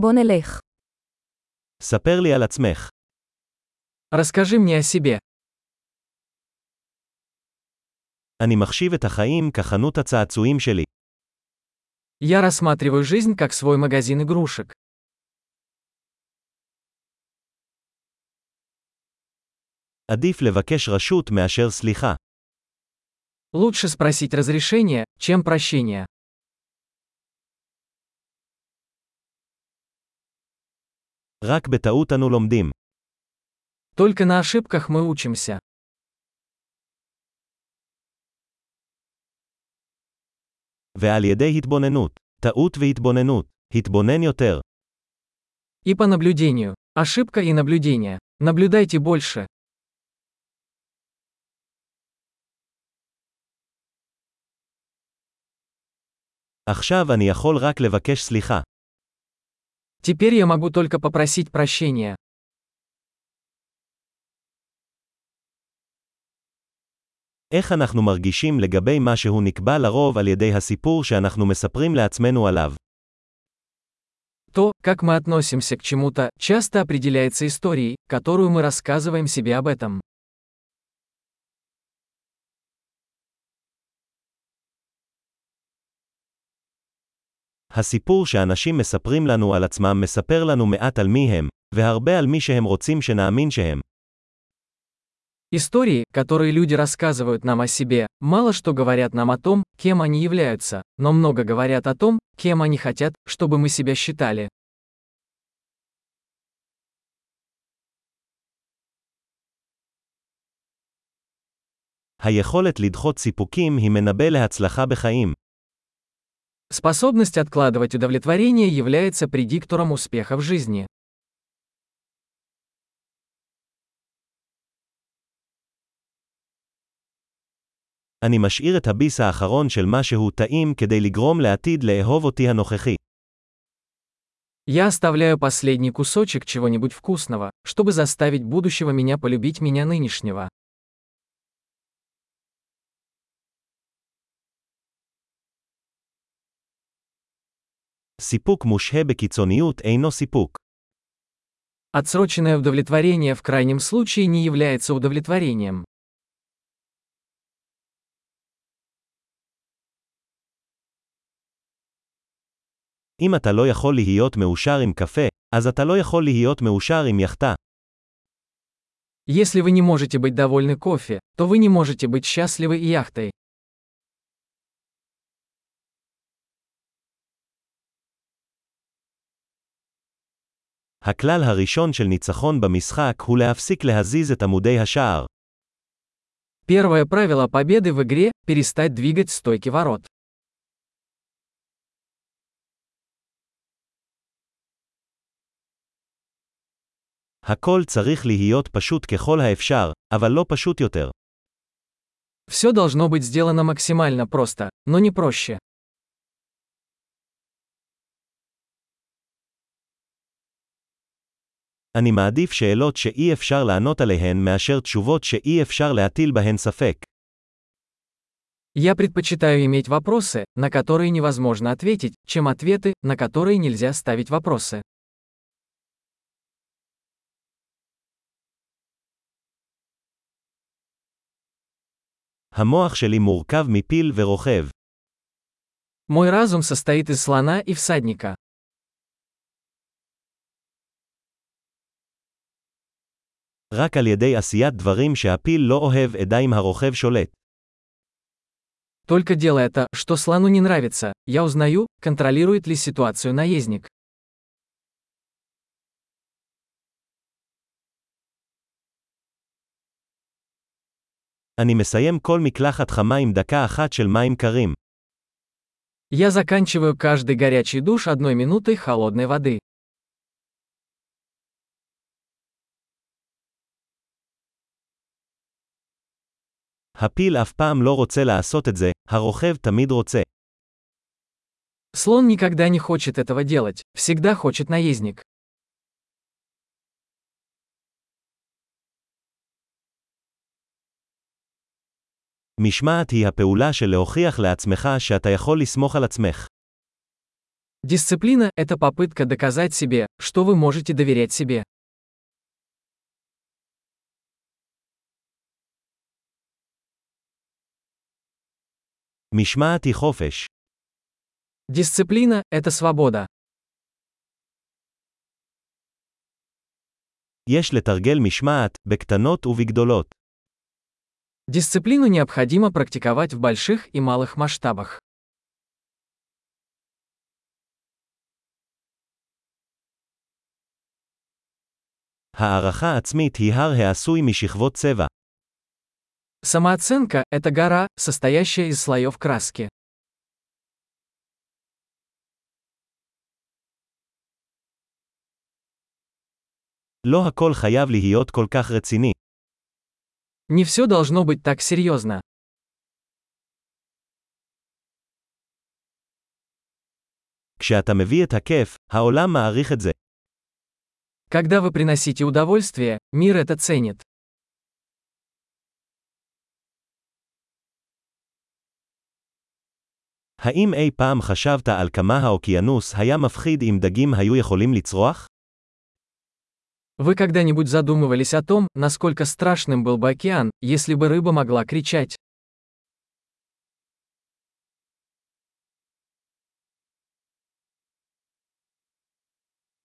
בוא נלך. ספר לי על עצמך. Расскажи мне о себе. אני מחשיב את החיים כחנות הצעצועים שלי. Я рассматриваю жизнь как свой магазин игрушек. עדיף לבקש רשות מאשר סליחה. Лучше спросить разрешение, чем прощение. רק בטעות אנו לומדים. Только на ошибках мы учимся. ועל ידי התבוננות. טעות והתבוננות. התבונן יותר. И по наблюдению. Ошибка и наблюдение. Наблюдайте больше. עכשיו אני יכול רק לבקש סליחה. Теперь я могу только попросить прощения. איך אנחנו מרגישים לגבי מה שהוא נקבע לרוב על ידי הסיפור שאנחנו מספרים לעצמנו עליו? То, как мы относимся к чему-то, часто определяется историей, которую мы рассказываем себе об этом. הסיפור שאנשים מספרים לנו על עצמם מספר לנו מעט על מי הם, והרבה על מי שהם רוצים שנאמין שהם. Истории, которые люди рассказывают нам о себе, мало что говорят нам о том, кем они являются, но много говорят о том, кем они хотят, чтобы мы себя считали. היכולת לדחות סיפוקים היא מנבא להצלחה בחיים. Способность откладывать удовлетворение является предиктором успеха в жизни. אני משאיר את הביס האחרון של משהו טעים כדי לגרום לעתיד לאהוב אותי הנוכחי. Я оставляю последний кусочек чего-нибудь вкусного, чтобы заставить будущего меня полюбить меня нынешнего. סיפוק מושהה בקיצוניות אינו סיפוק. Отсроченное удовлетворение в крайнем случае не является удовлетворением. אם אתה לא יכול להיות מאושר עם קפה, אז אתה לא יכול להיות מאושר עם יאכטה. Если вы не можете быть довольны кофе, то вы не можете быть счастливы и яхтой. הכלל הראשון של ניצחון במשחק הוא להפסיק להזיז את עמודי השער. Первое правило победы в игре – перестать двигать стойки ворот. הכל צריך להיות פשוט ככל האפשר, אבל לא פשוט יותר. Все должно быть сделано максимально просто, но не проще. אני מעדיף שאלות שאי אפשר לענות עליהן מאשר תשובות שאי אפשר להטיל בהן ספק. Я предпочитаю иметь вопросы, на которые невозможно ответить, чем ответы, на которые нельзя ставить вопросы. המוח שלי מורכב מפיל ורוכב. Мой разум состоит из слона и всадника. רק על ידי עשיית דברים שהפיל לא אוהב אדע אם הרוכב שולט. Только делая это, что слону не нравится, я узнаю, контролирует ли ситуацию наездник. אני מסיים כל מקלחת חמה עם דקה אחת של מים קרים. Я заканчиваю каждый горячий душ одной минутой холодной воды. הפיל אף פעם לא רוצה לעשות את זה, הרוכב תמיד רוצה. Слон никогда не хочет этого делать, всегда хочет наездник. משמעת היא הפעולה של להוכיח לעצמך שאתה יכול לסמוך על עצמך. Дисциплина – это попытка доказать себе, что вы можете доверять себе. משמעת היא חופש. Дисциплина – это свобода. יש לתרגל משמעת, בקטנות ובגדולות. Дисциплину необходимо практиковать в больших и малых масштабах. הערכה עצמית היא הר העשוי משכבות צבע. Самооценка – это гора, состоящая из слоев краски. לא הכל חייב להיות כל כך רציני. Не все должно быть так серьезно. כשאתה מביא את הכיף, העולם מעריך את זה. Когда вы приносите удовольствие, мир это ценит. האם אי פעם חשבת על כמה האוקיינוס היה מפחיד אם דגים היו יכולים לצרוח? Вы когда-нибудь задумывались о том, насколько страшным был бы океан, если бы рыба могла кричать?